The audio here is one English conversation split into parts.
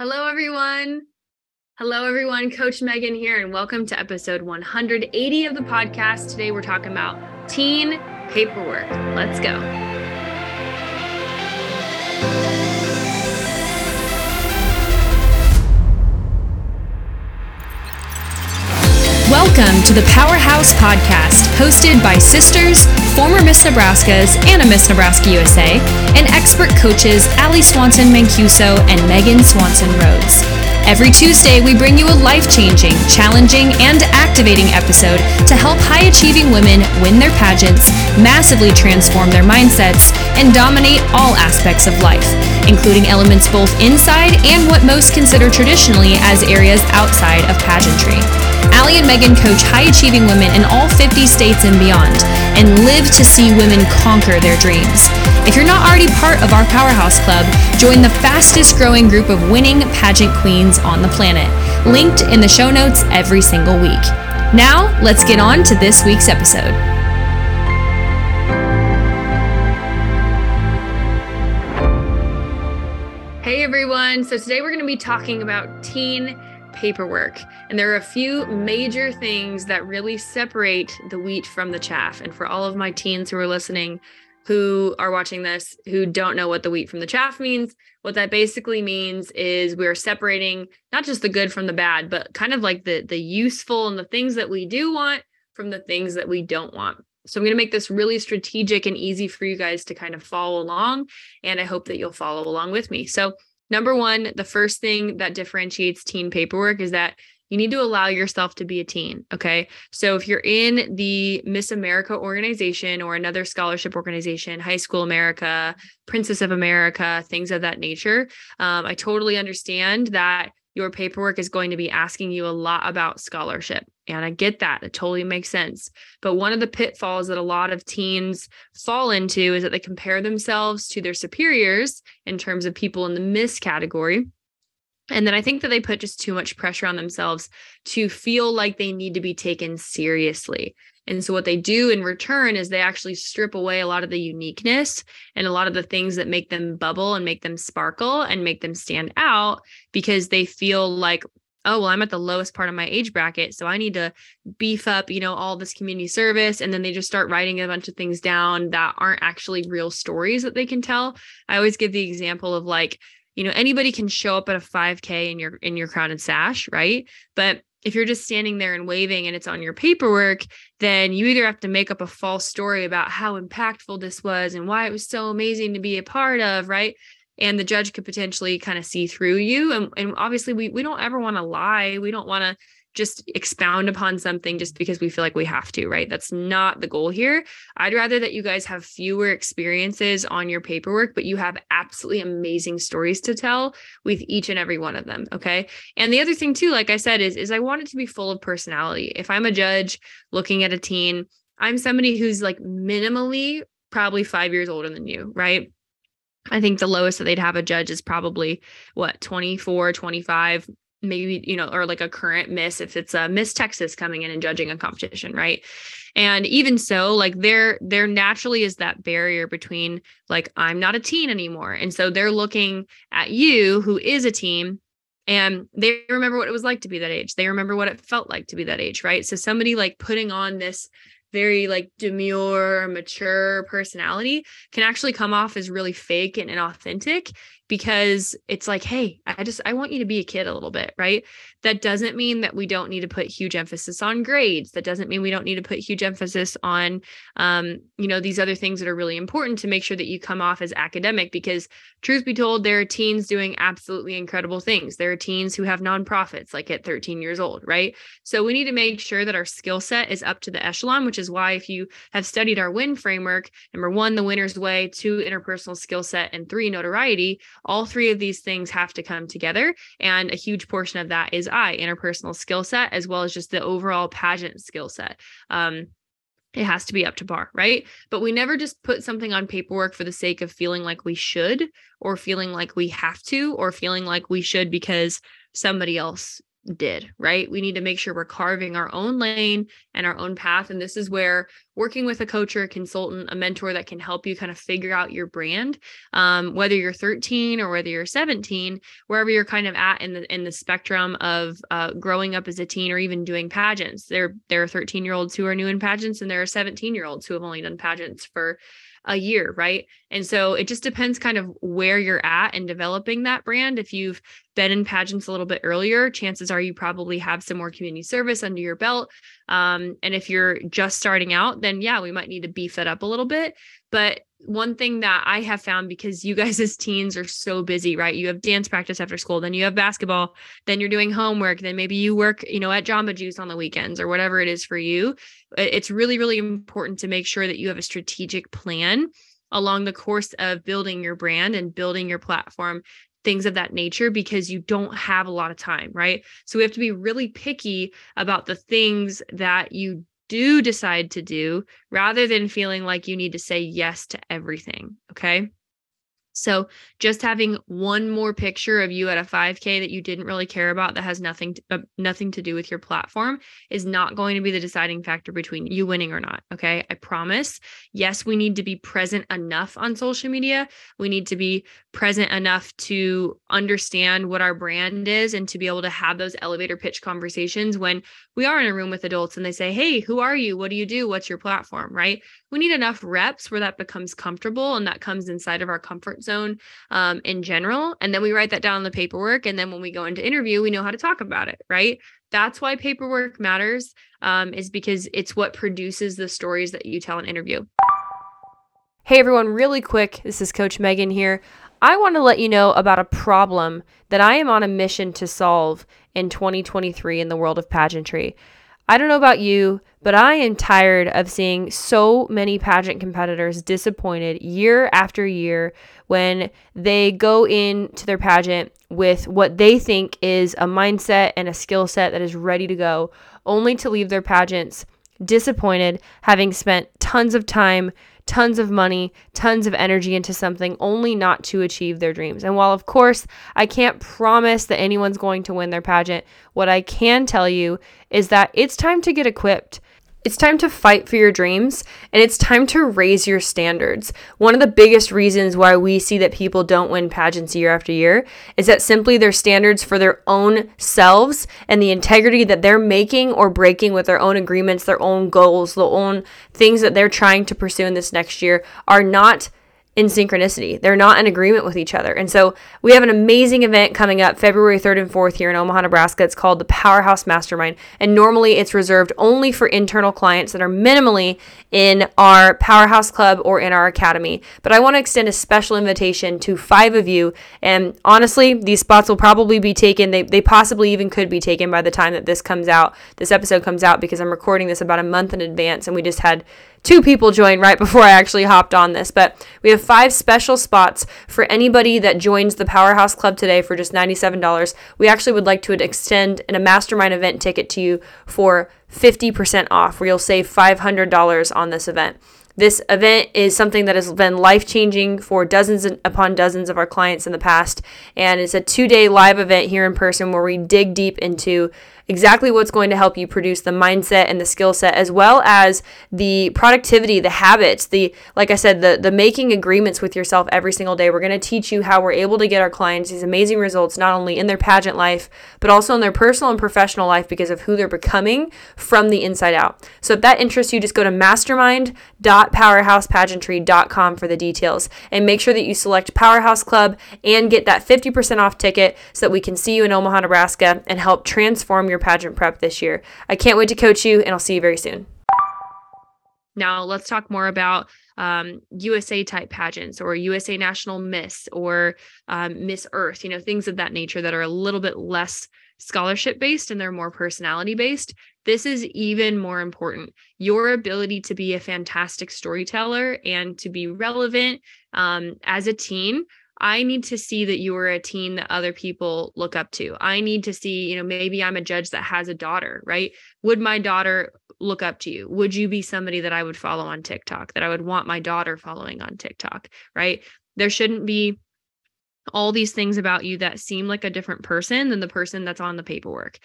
Hello, everyone. Hello, everyone. Coach Megan here, and welcome to episode 180 of the podcast. Today, we're talking about teen paperwork. Let's go. Welcome to the Powerhouse Podcast, hosted by sisters, former Miss Nebraskas, and a Miss Nebraska USA, and expert coaches Allie Swanson Mancuso and Megan Swanson Rhodes. Every Tuesday, we bring you a life changing, challenging, and activating episode to help high achieving women win their pageants, massively transform their mindsets, and dominate all aspects of life, including elements both inside and what most consider traditionally as areas outside of pageantry. Allie and Megan coach high achieving women in all 50 states and beyond and live to see women conquer their dreams. If you're not already part of our Powerhouse Club, join the fastest growing group of winning pageant queens on the planet, linked in the show notes every single week. Now, let's get on to this week's episode. Hey everyone, so today we're going to be talking about teen paperwork. And there are a few major things that really separate the wheat from the chaff. And for all of my teens who are listening, who are watching this, who don't know what the wheat from the chaff means, what that basically means is we're separating not just the good from the bad, but kind of like the the useful and the things that we do want from the things that we don't want. So I'm going to make this really strategic and easy for you guys to kind of follow along and I hope that you'll follow along with me. So Number one, the first thing that differentiates teen paperwork is that you need to allow yourself to be a teen. Okay. So if you're in the Miss America organization or another scholarship organization, High School America, Princess of America, things of that nature, um, I totally understand that your paperwork is going to be asking you a lot about scholarship. And I get that. It totally makes sense. But one of the pitfalls that a lot of teens fall into is that they compare themselves to their superiors in terms of people in the miss category. And then I think that they put just too much pressure on themselves to feel like they need to be taken seriously. And so what they do in return is they actually strip away a lot of the uniqueness and a lot of the things that make them bubble and make them sparkle and make them stand out because they feel like oh well i'm at the lowest part of my age bracket so i need to beef up you know all this community service and then they just start writing a bunch of things down that aren't actually real stories that they can tell i always give the example of like you know anybody can show up at a 5k in your in your crown and sash right but if you're just standing there and waving and it's on your paperwork, then you either have to make up a false story about how impactful this was and why it was so amazing to be a part of, right? And the judge could potentially kind of see through you. And, and obviously, we, we don't ever want to lie. We don't want to just expound upon something just because we feel like we have to, right? That's not the goal here. I'd rather that you guys have fewer experiences on your paperwork, but you have absolutely amazing stories to tell with each and every one of them, okay? And the other thing too, like I said is is I want it to be full of personality. If I'm a judge looking at a teen, I'm somebody who's like minimally probably 5 years older than you, right? I think the lowest that they'd have a judge is probably what 24, 25, maybe you know or like a current miss if it's a miss texas coming in and judging a competition right? And even so like there there naturally is that barrier between like i'm not a teen anymore. And so they're looking at you who is a teen and they remember what it was like to be that age. They remember what it felt like to be that age right? So somebody like putting on this very like demure mature personality can actually come off as really fake and inauthentic because it's like hey i just i want you to be a kid a little bit right? That doesn't mean that we don't need to put huge emphasis on grades. That doesn't mean we don't need to put huge emphasis on um, you know these other things that are really important to make sure that you come off as academic because truth be told there are teens doing absolutely incredible things. There are teens who have nonprofits like at 13 years old right? So we need to make sure that our skill set is up to the echelon which is why if you have studied our win framework number one the winner's way two interpersonal skill set and three notoriety all three of these things have to come together. And a huge portion of that is I, interpersonal skill set, as well as just the overall pageant skill set. Um, it has to be up to par, right? But we never just put something on paperwork for the sake of feeling like we should, or feeling like we have to, or feeling like we should because somebody else did, right? We need to make sure we're carving our own lane and our own path. And this is where working with a coach or a consultant, a mentor that can help you kind of figure out your brand, um, whether you're 13 or whether you're 17, wherever you're kind of at in the in the spectrum of uh, growing up as a teen or even doing pageants. There there are 13 year olds who are new in pageants, and there are 17 year olds who have only done pageants for a year, right? And so it just depends kind of where you're at in developing that brand. If you've been in pageants a little bit earlier, chances are you probably have some more community service under your belt. Um, and if you're just starting out, then yeah, we might need to beef that up a little bit. But one thing that I have found because you guys as teens are so busy, right? You have dance practice after school, then you have basketball, then you're doing homework, then maybe you work, you know, at Jamba Juice on the weekends or whatever it is for you. It's really, really important to make sure that you have a strategic plan along the course of building your brand and building your platform things of that nature because you don't have a lot of time, right? So we have to be really picky about the things that you do decide to do rather than feeling like you need to say yes to everything. Okay. So just having one more picture of you at a 5k that you didn't really care about that has nothing to, uh, nothing to do with your platform is not going to be the deciding factor between you winning or not, okay? I promise. Yes, we need to be present enough on social media. We need to be present enough to understand what our brand is and to be able to have those elevator pitch conversations when we are in a room with adults and they say, "Hey, who are you? What do you do? What's your platform?" right? we need enough reps where that becomes comfortable and that comes inside of our comfort zone um, in general. And then we write that down on the paperwork. And then when we go into interview, we know how to talk about it, right? That's why paperwork matters, um, is because it's what produces the stories that you tell in interview. Hey everyone, really quick, this is Coach Megan here. I want to let you know about a problem that I am on a mission to solve in 2023 in the world of pageantry. I don't know about you, but I am tired of seeing so many pageant competitors disappointed year after year when they go into their pageant with what they think is a mindset and a skill set that is ready to go, only to leave their pageants disappointed, having spent tons of time tons of money, tons of energy into something only not to achieve their dreams. And while, of course, I can't promise that anyone's going to win their pageant, what I can tell you is that it's time to get equipped. It's time to fight for your dreams and it's time to raise your standards. One of the biggest reasons why we see that people don't win pageants year after year is that simply their standards for their own selves and the integrity that they're making or breaking with their own agreements, their own goals, the own things that they're trying to pursue in this next year are not in synchronicity. They're not in agreement with each other. And so we have an amazing event coming up February 3rd and 4th here in Omaha, Nebraska. It's called the Powerhouse Mastermind. And normally it's reserved only for internal clients that are minimally in our Powerhouse Club or in our academy. But I want to extend a special invitation to five of you. And honestly, these spots will probably be taken. They, they possibly even could be taken by the time that this comes out, this episode comes out, because I'm recording this about a month in advance. And we just had two people join right before I actually hopped on this. But we have five special spots for anybody that joins the Powerhouse Club today for just $97. We actually would like to extend a mastermind event ticket to you for 50% off, where you'll save $500 on this event. This event is something that has been life changing for dozens upon dozens of our clients in the past. And it's a two day live event here in person where we dig deep into exactly what's going to help you produce the mindset and the skill set as well as the productivity the habits the like i said the the making agreements with yourself every single day. We're going to teach you how we're able to get our clients these amazing results not only in their pageant life but also in their personal and professional life because of who they're becoming from the inside out. So if that interests you just go to mastermind.powerhousepageantry.com for the details. And make sure that you select powerhouse club and get that 50% off ticket so that we can see you in omaha nebraska and help transform your pageant prep this year. I can't wait to coach you, and I'll see you very soon. Now, let's talk more about um, USA type pageants or USA National Miss or um, Miss Earth, you know, things of that nature that are a little bit less scholarship based and they're more personality based. This is even more important. Your ability to be a fantastic storyteller and to be relevant um, as a teen I need to see that you are a teen that other people look up to. I need to see, you know, maybe I'm a judge that has a daughter, right? Would my daughter look up to you? Would you be somebody that I would follow on TikTok, that I would want my daughter following on TikTok, right? There shouldn't be all these things about you that seem like a different person than the person that's on the paperwork.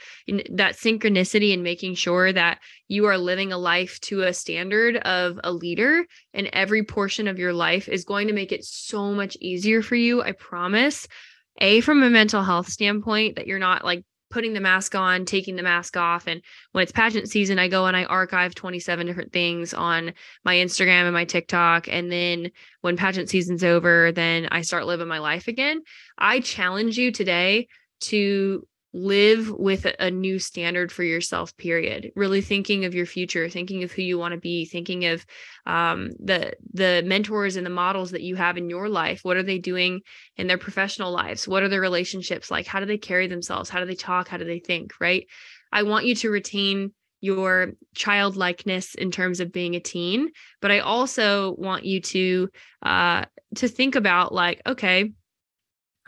That synchronicity and making sure that you are living a life to a standard of a leader in every portion of your life is going to make it so much easier for you. I promise. A, from a mental health standpoint, that you're not like putting the mask on, taking the mask off. And when it's pageant season, I go and I archive 27 different things on my Instagram and my TikTok. And then when pageant season's over, then I start living my life again. I challenge you today to live with a new standard for yourself period. Really thinking of your future thinking of who you want to be thinking of um, the the mentors and the models that you have in your life. What are they doing in their professional lives? What are their relationships like? How do they carry themselves? How do they talk? How do they think right? I want you to retain your childlikeness in terms of being a teen but i also want you to uh to think about like okay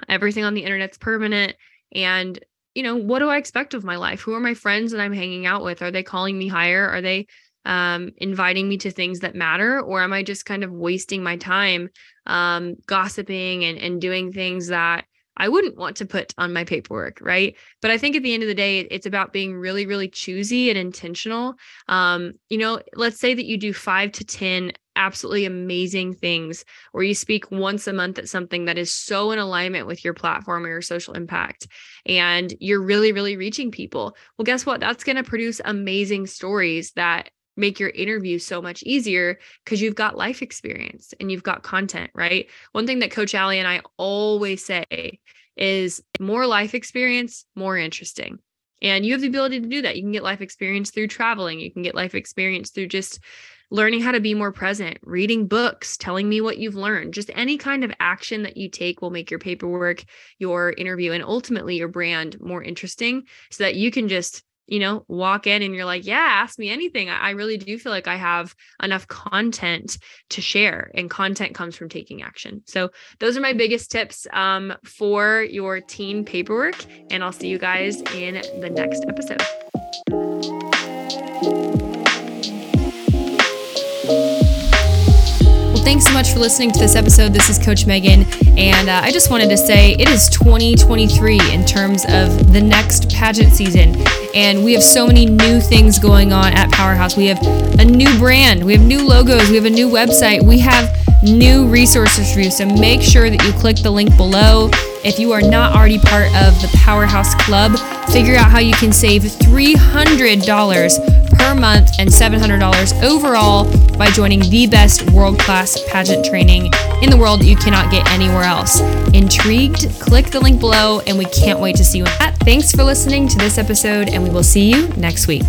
everything on the internet's permanent and you know, what do I expect of my life? Who are my friends that I'm hanging out with? Are they calling me higher? Are they um, inviting me to things that matter? Or am I just kind of wasting my time um, gossiping and, and doing things that I wouldn't want to put on my paperwork, right? But I think at the end of the day, it's about being really, really choosy and intentional. Um, you know, let's say that you do five to 10 absolutely amazing things where you speak once a month at something that is so in alignment with your platform or your social impact and you're really really reaching people. Well guess what? That's going to produce amazing stories that make your interview so much easier because you've got life experience and you've got content right? One thing that coach Allie and i always say is more life experience more interesting. And you have the ability to do that. You can get life experience through traveling. You can get life experience through just learning how to be more present, reading books, telling me what you've learned. Just any kind of action that you take will make your paperwork, your interview, and ultimately your brand more interesting so that you can just you know, walk in and you're like, yeah, ask me anything. I, really do feel like I have enough content to share, and content comes from taking action. So, those are my biggest tips um, for your teen paperwork. And I'll see you guys in the next episode. Thanks so much for listening to this episode. This is Coach Megan, and uh, I just wanted to say it is 2023 in terms of the next pageant season, and we have so many new things going on at Powerhouse. We have a new brand, we have new logos, we have a new website, we have new resources for you. So make sure that you click the link below. If you are not already part of the Powerhouse Club, figure out how you can save $300 per month and $700 overall by joining the best world class pageant training in the world you cannot get anywhere else. Intrigued? Click the link below, and we can't wait to see you. Thanks for listening to this episode, and we will see you next week.